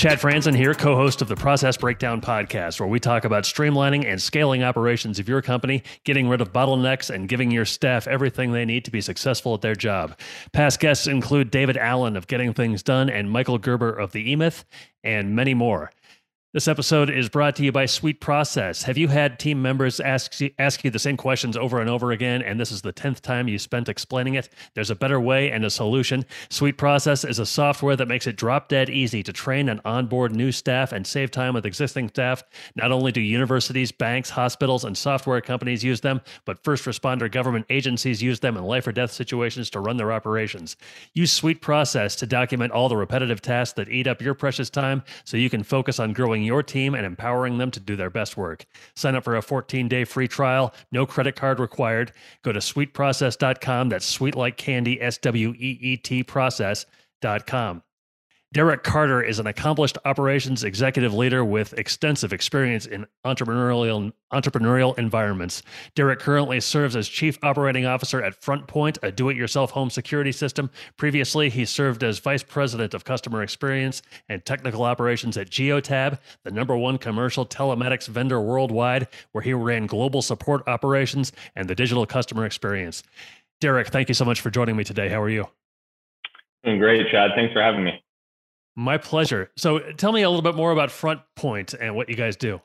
Chad Franzen here, co host of the Process Breakdown Podcast, where we talk about streamlining and scaling operations of your company, getting rid of bottlenecks, and giving your staff everything they need to be successful at their job. Past guests include David Allen of Getting Things Done and Michael Gerber of The E Myth, and many more. This episode is brought to you by Sweet Process. Have you had team members ask you, ask you the same questions over and over again, and this is the 10th time you spent explaining it? There's a better way and a solution. Sweet Process is a software that makes it drop dead easy to train and onboard new staff and save time with existing staff. Not only do universities, banks, hospitals, and software companies use them, but first responder government agencies use them in life or death situations to run their operations. Use Sweet Process to document all the repetitive tasks that eat up your precious time so you can focus on growing your team and empowering them to do their best work. Sign up for a 14 day free trial, no credit card required. Go to sweetprocess.com. That's sweet like candy, S W E E T process.com. Derek Carter is an accomplished operations executive leader with extensive experience in entrepreneurial entrepreneurial environments. Derek currently serves as chief operating officer at FrontPoint, a do-it-yourself home security system. Previously, he served as vice president of customer experience and technical operations at Geotab, the number one commercial telematics vendor worldwide, where he ran global support operations and the digital customer experience. Derek, thank you so much for joining me today. How are you? Doing great, Chad. Thanks for having me. My pleasure. So tell me a little bit more about Front and what you guys do.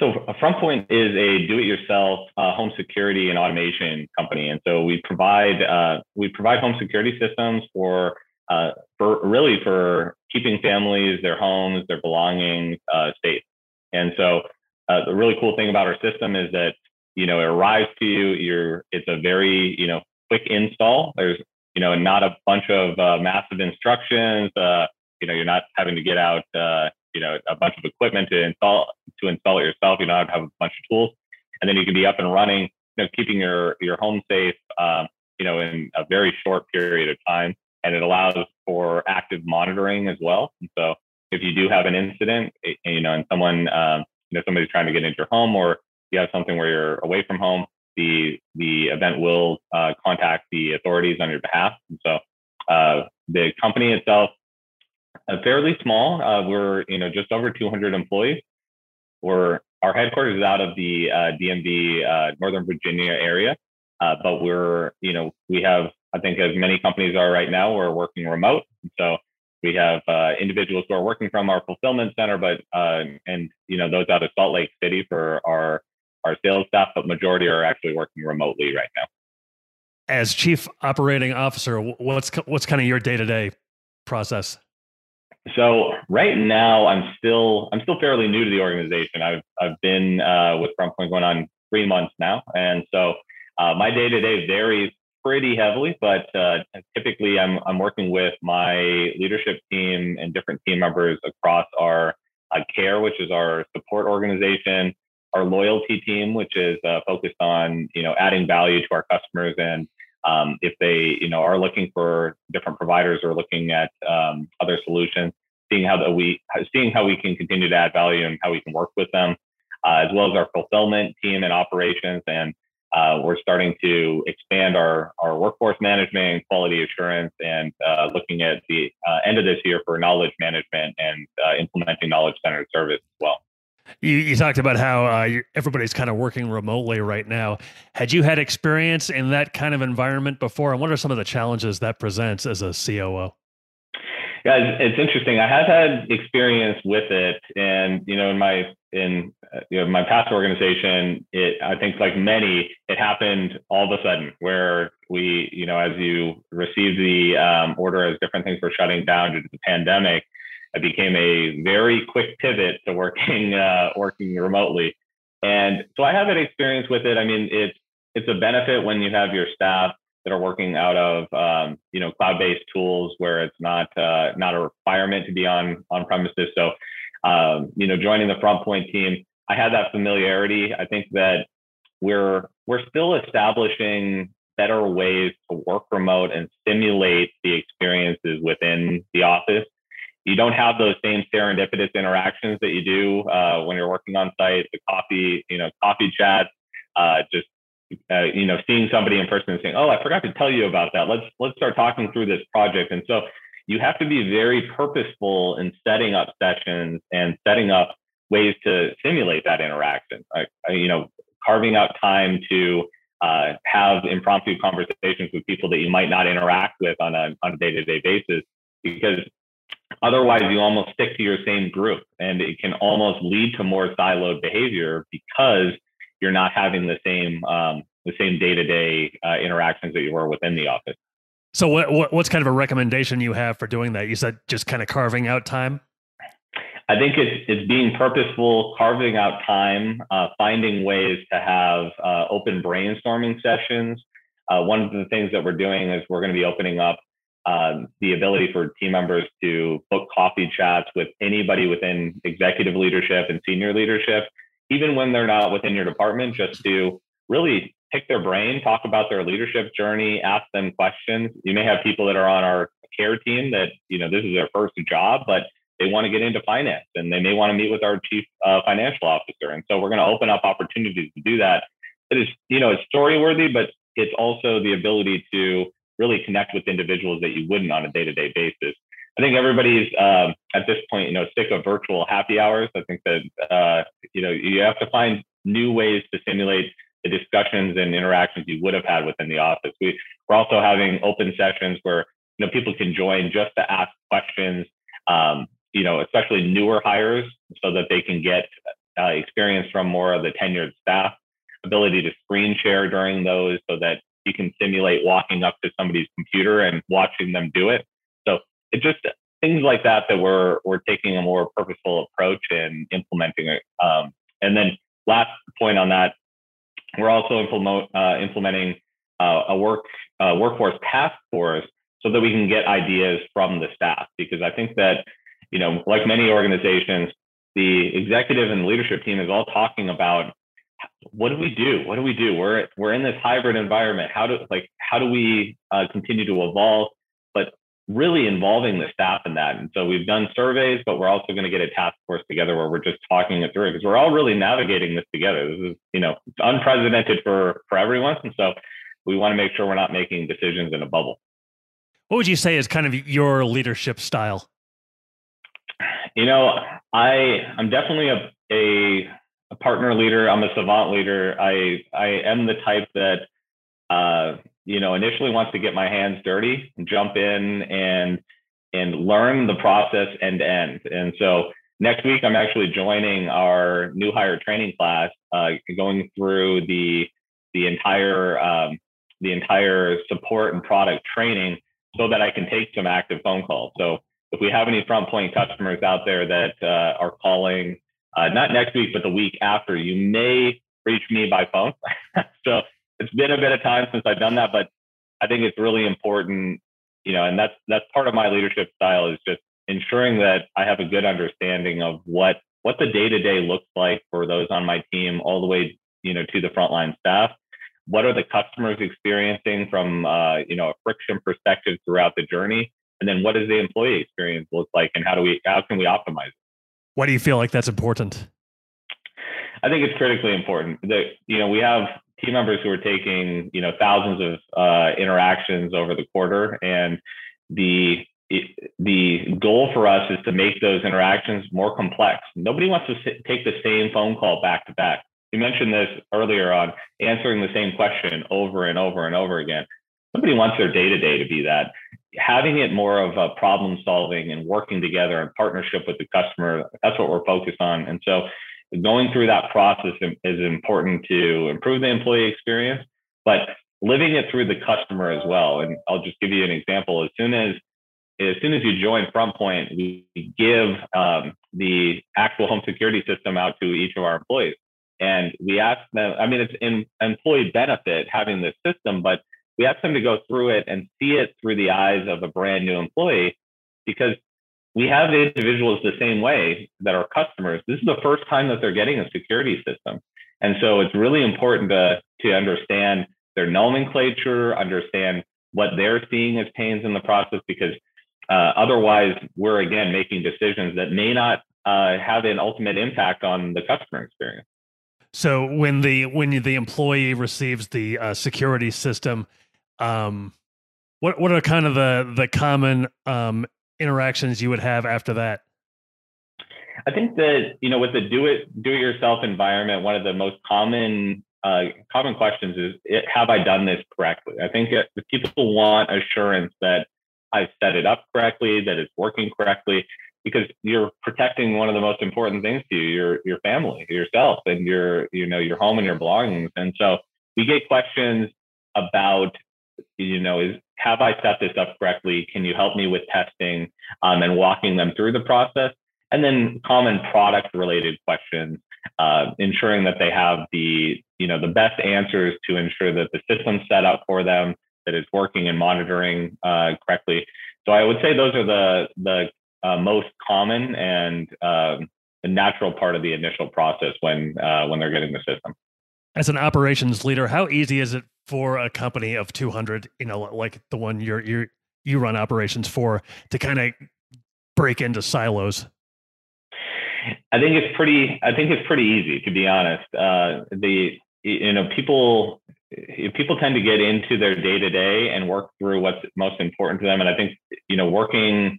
So FrontPoint is a do-it-yourself uh, home security and automation company, and so we provide uh, we provide home security systems for uh, for really for keeping families, their homes, their belongings uh, safe. And so uh, the really cool thing about our system is that you know it arrives to you. You're it's a very you know quick install. There's you know, not a bunch of uh, massive instructions. Uh, you know, you're not having to get out, uh, you know, a bunch of equipment to install to install it yourself. You don't have to have a bunch of tools, and then you can be up and running. You know, keeping your your home safe. Um, you know, in a very short period of time, and it allows for active monitoring as well. And so, if you do have an incident, eh, you know, and someone, um, you know, somebody's trying to get into your home, or you have something where you're away from home, the the event will uh, contact the authorities on your behalf. And so uh, the company itself, uh, fairly small. Uh, we're you know just over 200 employees. We're our headquarters is out of the uh, DMV, uh, Northern Virginia area, but we're you know we have I think as many companies are right now, we're working remote. And So we have individuals who are working from our fulfillment center, but and you know those out of Salt Lake City for our our sales staff, but majority are actually working remotely right now. As chief operating officer, what's what's kind of your day to day process? So right now, I'm still I'm still fairly new to the organization. I've I've been uh, with FrontPoint going on three months now, and so uh, my day to day varies pretty heavily. But uh, typically, I'm I'm working with my leadership team and different team members across our uh, care, which is our support organization, our loyalty team, which is uh, focused on you know adding value to our customers and um, if they you know are looking for different providers or looking at um, other solutions, seeing how we seeing how we can continue to add value and how we can work with them, uh, as well as our fulfillment team and operations and uh, we're starting to expand our, our workforce management, quality assurance, and uh, looking at the uh, end of this year for knowledge management and uh, implementing knowledge centered service. You, you talked about how uh, everybody's kind of working remotely right now. Had you had experience in that kind of environment before? And what are some of the challenges that presents as a COO? Yeah, it's interesting. I have had experience with it, and you know, in my in you know my past organization, it I think like many, it happened all of a sudden where we, you know, as you receive the um, order as different things were shutting down due to the pandemic, I became a very quick pivot to working uh, working remotely, and so I have that experience with it. I mean, it's it's a benefit when you have your staff that are working out of um, you know cloud-based tools where it's not uh, not a requirement to be on on premises. So um, you know, joining the FrontPoint team, I had that familiarity. I think that we're we're still establishing better ways to work remote and simulate the experiences within the office. You don't have those same serendipitous interactions that you do uh, when you're working on site. The coffee, you know, coffee chat, uh, just uh, you know, seeing somebody in person and saying, "Oh, I forgot to tell you about that. Let's let's start talking through this project." And so you have to be very purposeful in setting up sessions and setting up ways to simulate that interaction. Like, you know, carving out time to uh, have impromptu conversations with people that you might not interact with on a on a day to day basis, because otherwise you almost stick to your same group, and it can almost lead to more siloed behavior because you're not having the same um, the same day to day interactions that you were within the office. So, what, what what's kind of a recommendation you have for doing that? You said just kind of carving out time. I think it's, it's being purposeful, carving out time, uh, finding ways to have uh, open brainstorming sessions. Uh, one of the things that we're doing is we're going to be opening up um, the ability for team members to book coffee chats with anybody within executive leadership and senior leadership, even when they're not within your department, just to really pick their brain, talk about their leadership journey, ask them questions. You may have people that are on our care team that, you know, this is their first job, but they want to get into finance and they may want to meet with our chief uh, financial officer. And so we're going to open up opportunities to do that. It is, you know, it's story worthy, but it's also the ability to really connect with individuals that you wouldn't on a day to day basis. I think everybody's um, at this point, you know, sick of virtual happy hours. I think that uh, you know you have to find new ways to simulate the discussions and interactions you would have had within the office. We, we're also having open sessions where you know people can join just to ask questions um, you know, especially newer hires so that they can get uh, experience from more of the tenured staff, ability to screen share during those so that you can simulate walking up to somebody's computer and watching them do it. So it just things like that that we're we're taking a more purposeful approach and implementing it. Um, and then last point on that, we're also implement, uh, implementing uh, a work uh, workforce task force so that we can get ideas from the staff because I think that you know, like many organizations, the executive and leadership team is all talking about what do we do? What do we do? We're we're in this hybrid environment. How do like how do we uh, continue to evolve? But really involving the staff in that. And so we've done surveys, but we're also going to get a task force together where we're just talking it through because we're all really navigating this together. This is you know it's unprecedented for for everyone, and so we want to make sure we're not making decisions in a bubble. What would you say is kind of your leadership style? You know, I I'm definitely a, a a partner leader. I'm a servant leader. I I am the type that uh, you know initially wants to get my hands dirty, jump in and and learn the process end to end. And so next week I'm actually joining our new hire training class, uh, going through the the entire um, the entire support and product training so that I can take some active phone calls. So if we have any FrontPoint customers out there that uh, are calling, uh, not next week, but the week after, you may reach me by phone. so it's been a bit of time since I've done that, but I think it's really important, you know, and that's that's part of my leadership style is just ensuring that I have a good understanding of what what the day to day looks like for those on my team, all the way, you know, to the frontline staff. What are the customers experiencing from, uh, you know, a friction perspective throughout the journey? and then what does the employee experience look like and how do we how can we optimize it why do you feel like that's important? I think it's critically important. That you know we have team members who are taking you know thousands of uh, interactions over the quarter and the the goal for us is to make those interactions more complex. Nobody wants to take the same phone call back to back. You mentioned this earlier on answering the same question over and over and over again. Nobody wants their day to day to be that. Having it more of a problem solving and working together in partnership with the customer, that's what we're focused on. And so going through that process is important to improve the employee experience, but living it through the customer as well. And I'll just give you an example. As soon as as soon as you join FrontPoint, we give um, the actual home security system out to each of our employees. And we ask them, I mean, it's in employee benefit having this system, but we ask them to go through it and see it through the eyes of a brand new employee because we have the individuals the same way that are customers. This is the first time that they're getting a security system. And so it's really important to, to understand their nomenclature, understand what they're seeing as pains in the process, because uh, otherwise we're again making decisions that may not uh, have an ultimate impact on the customer experience. So when the when the employee receives the uh, security system, um, what what are kind of the the common um, interactions you would have after that? I think that you know with the do it do it yourself environment, one of the most common uh, common questions is it, have I done this correctly? I think if people want assurance that i've set it up correctly, that it's working correctly, because you're protecting one of the most important things to you, your your family, yourself, and your you know your home and your belongings. And so we get questions about you know is have I set this up correctly? Can you help me with testing um, and walking them through the process? And then common product related questions, uh, ensuring that they have the you know the best answers to ensure that the system's set up for them, that it's working and monitoring uh, correctly. So I would say those are the the uh, most common and um, the natural part of the initial process when uh, when they're getting the system. As an operations leader, how easy is it for a company of 200, you know, like the one you're you you run operations for, to kind of break into silos? I think it's pretty. I think it's pretty easy, to be honest. Uh, the you know people people tend to get into their day to day and work through what's most important to them, and I think you know working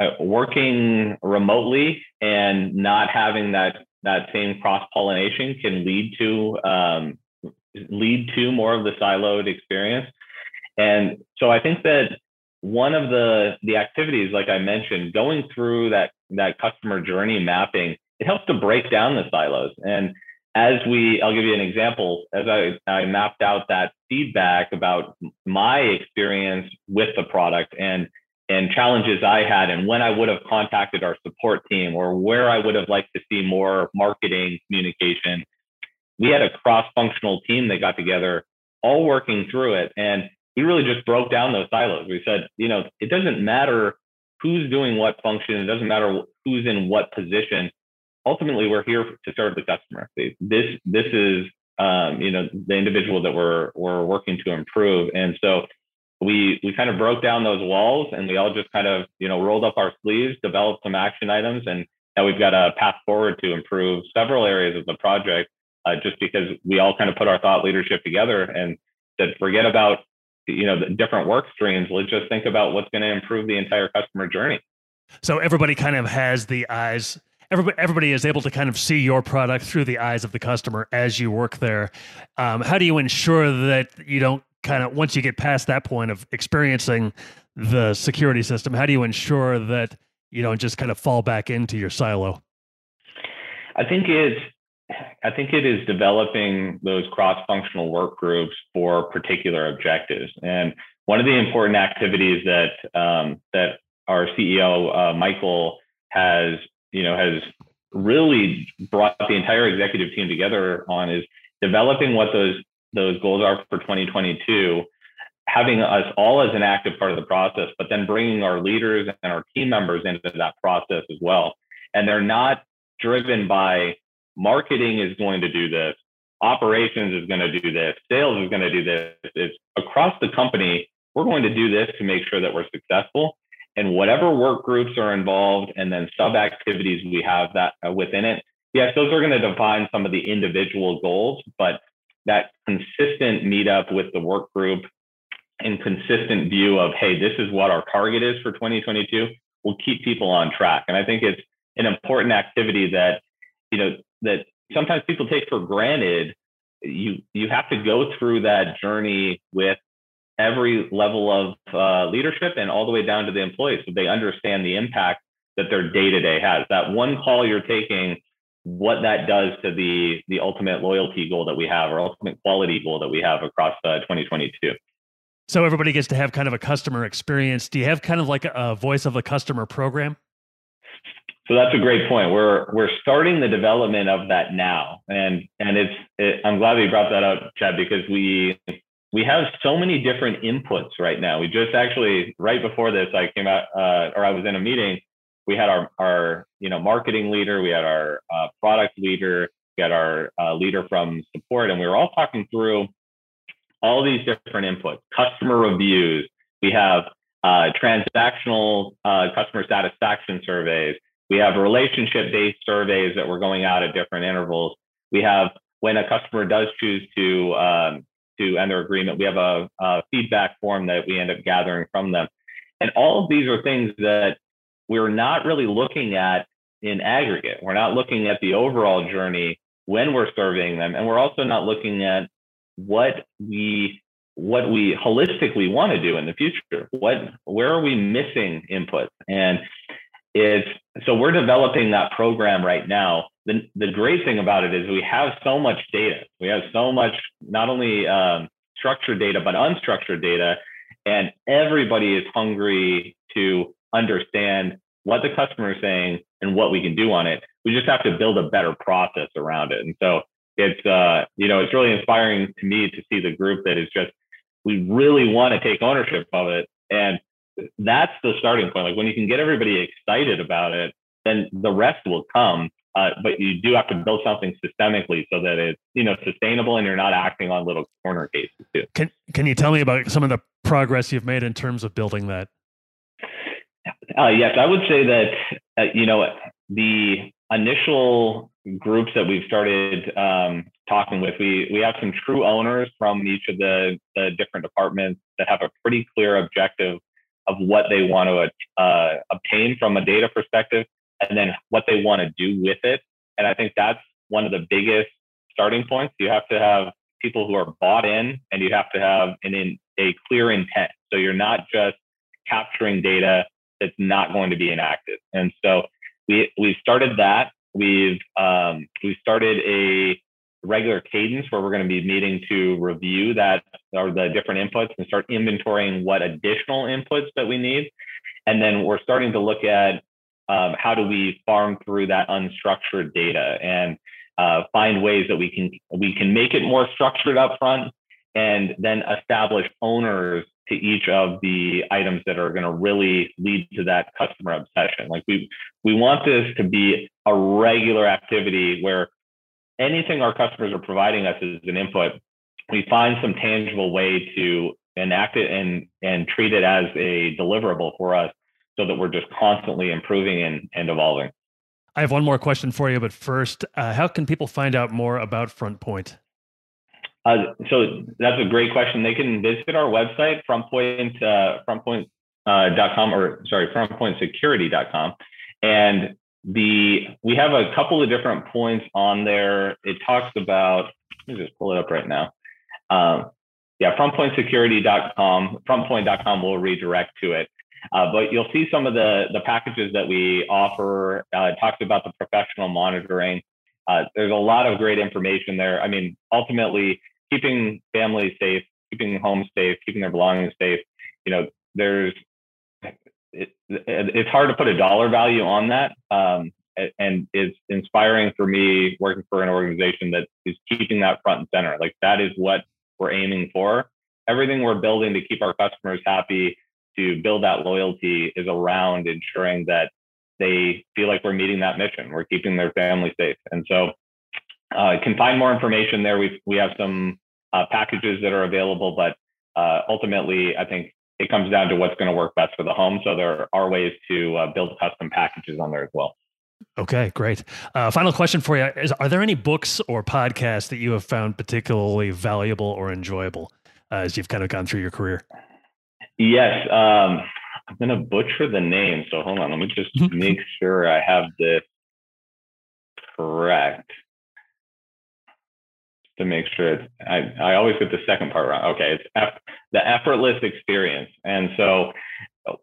uh, working remotely and not having that that same cross pollination can lead to um, lead to more of the siloed experience. And so I think that one of the the activities, like I mentioned, going through that that customer journey mapping, it helps to break down the silos. And as we, I'll give you an example. As I, I mapped out that feedback about my experience with the product and and challenges I had and when I would have contacted our support team or where I would have liked to see more marketing communication. We had a cross functional team that got together, all working through it. And we really just broke down those silos. We said, you know, it doesn't matter who's doing what function, it doesn't matter who's in what position. Ultimately, we're here to serve the customer. This this is um, you know the individual that we're we're working to improve. And so we we kind of broke down those walls and we all just kind of you know rolled up our sleeves developed some action items and now we've got a path forward to improve several areas of the project uh, just because we all kind of put our thought leadership together and said forget about you know the different work streams. Let's just think about what's going to improve the entire customer journey. So everybody kind of has the eyes everybody, everybody is able to kind of see your product through the eyes of the customer as you work there. Um, how do you ensure that you don't kind of once you get past that point of experiencing the security system, how do you ensure that you don't just kind of fall back into your silo? I think it's I think it is developing those cross-functional work groups for particular objectives. And one of the important activities that um, that our CEO uh, Michael has, you know, has really brought the entire executive team together on is developing what those those goals are for 2022, having us all as an active part of the process, but then bringing our leaders and our team members into that process as well. And they're not driven by marketing is going to do this, operations is going to do this, sales is going to do this. It's across the company, we're going to do this to make sure that we're successful. And whatever work groups are involved and then sub activities we have that uh, within it, yes, those are going to define some of the individual goals, but that consistent meetup with the work group and consistent view of, hey, this is what our target is for 2022 will keep people on track. And I think it's an important activity that, you know, that sometimes people take for granted. You you have to go through that journey with every level of uh, leadership and all the way down to the employees so they understand the impact that their day to day has. That one call you're taking what that does to the the ultimate loyalty goal that we have or ultimate quality goal that we have across uh, 2022 so everybody gets to have kind of a customer experience. Do you have kind of like a voice of the customer program? So that's a great point. We're we're starting the development of that now. And and it's it, i'm glad that you brought that up chad because we we have so many different inputs right now. We just actually right before this i came out uh, or i was in a meeting we had our our you know marketing leader, we had our uh, product leader, we had our uh, leader from support, and we were all talking through all these different inputs, customer reviews. We have uh, transactional uh, customer satisfaction surveys. We have relationship based surveys that we're going out at different intervals. We have when a customer does choose to um, to end their agreement, we have a, a feedback form that we end up gathering from them. And all of these are things that we're not really looking at in aggregate. We're not looking at the overall journey when we're surveying them. And we're also not looking at what we what we holistically want to do in the future. What where are we missing input? And it's so we're developing that program right now. The, the great thing about it is we have so much data. We have so much not only um, structured data but unstructured data, and everybody is hungry to understand what the customer is saying and what we can do on it. We just have to build a better process around it. And so it's uh, you know it's really inspiring to me to see the group that is just we really want to take ownership of it and that's the starting point like when you can get everybody excited about it then the rest will come uh, but you do have to build something systemically so that it's you know sustainable and you're not acting on little corner cases too can can you tell me about some of the progress you've made in terms of building that uh, yes i would say that uh, you know the initial groups that we've started um, talking with, we we have some true owners from each of the, the different departments that have a pretty clear objective of what they want to uh, obtain from a data perspective, and then what they want to do with it. And I think that's one of the biggest starting points. You have to have people who are bought in, and you have to have an a clear intent. So you're not just capturing data that's not going to be enacted. And so we we started that. We've um, we started a regular cadence where we're going to be meeting to review that or the different inputs and start inventorying what additional inputs that we need. And then we're starting to look at um, how do we farm through that unstructured data and uh, find ways that we can we can make it more structured up front and then establish owners to each of the items that are going to really lead to that customer obsession. Like we we want this to be a regular activity where anything our customers are providing us as an input, we find some tangible way to enact it and and treat it as a deliverable for us so that we're just constantly improving and, and evolving. I have one more question for you, but first, uh, how can people find out more about FrontPoint? Uh, so that's a great question. They can visit our website, frontpoint, uh, frontpoint.com, uh, or sorry, frontpointsecurity.com. And the we have a couple of different points on there. It talks about, let me just pull it up right now. Um, yeah, frontpointsecurity.com, frontpoint.com will redirect to it. Uh, but you'll see some of the, the packages that we offer. Uh, it talks about the professional monitoring. Uh, there's a lot of great information there. I mean, ultimately, keeping families safe, keeping homes safe, keeping their belongings safe. You know, there's it, it's hard to put a dollar value on that. Um, and it's inspiring for me working for an organization that is keeping that front and center. Like that is what we're aiming for. Everything we're building to keep our customers happy, to build that loyalty, is around ensuring that they feel like we're meeting that mission. We're keeping their family safe. And so, uh, can find more information there. We we have some uh, packages that are available, but uh, ultimately, I think it comes down to what's going to work best for the home. So there are ways to uh, build custom packages on there as well. Okay, great. Uh, final question for you is: Are there any books or podcasts that you have found particularly valuable or enjoyable uh, as you've kind of gone through your career? Yes, um, I'm going to butcher the name, so hold on. Let me just mm-hmm. make sure I have this correct to make sure it's, I, I always get the second part wrong. Okay, it's F, the effortless experience. And so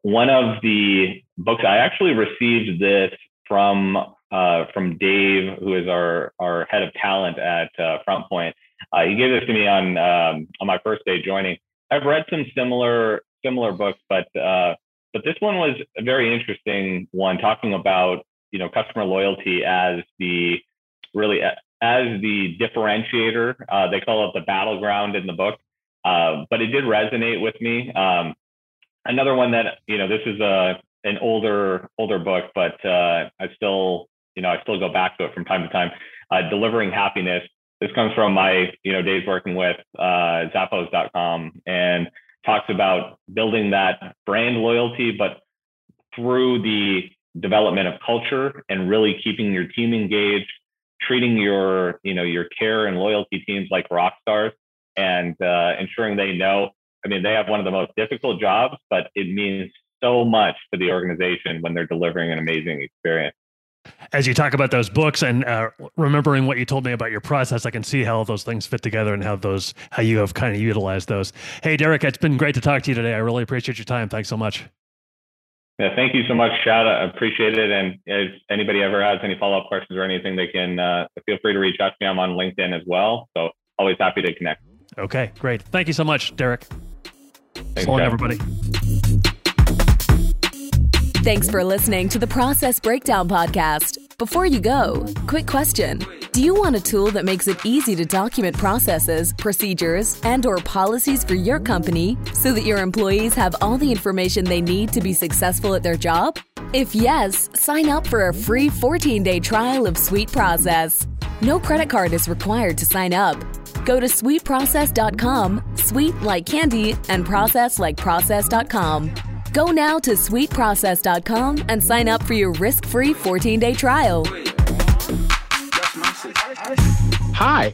one of the books I actually received this from uh, from Dave, who is our our head of talent at uh, FrontPoint. Uh, he gave this to me on um, on my first day joining. I've read some similar similar books, but uh, but this one was a very interesting one, talking about you know customer loyalty as the really as the differentiator. Uh, they call it the battleground in the book, uh, but it did resonate with me. Um, another one that you know, this is a an older older book, but uh, I still you know I still go back to it from time to time. Uh, Delivering Happiness. This comes from my you know days working with uh, Zappos.com and talks about building that brand loyalty, but through the development of culture and really keeping your team engaged, treating your you know your care and loyalty teams like rock stars, and uh, ensuring they know. I mean, they have one of the most difficult jobs, but it means so much to the organization when they're delivering an amazing experience. As you talk about those books and uh, remembering what you told me about your process, I can see how those things fit together and how those how you have kind of utilized those. Hey, Derek, it's been great to talk to you today. I really appreciate your time. Thanks so much. Yeah, thank you so much, Chad. I appreciate it. And if anybody ever has any follow up questions or anything, they can uh, feel free to reach out to me. I'm on LinkedIn as well. So always happy to connect. Okay, great. Thank you so much, Derek. Thanks, so long, Chad. everybody. Thanks for listening to the Process Breakdown Podcast. Before you go, quick question. Do you want a tool that makes it easy to document processes, procedures, and or policies for your company so that your employees have all the information they need to be successful at their job? If yes, sign up for a free 14-day trial of Sweet Process. No credit card is required to sign up. Go to sweetprocess.com, sweet like candy, and process like process.com. Go now to sweetprocess.com and sign up for your risk free 14 day trial. Hi,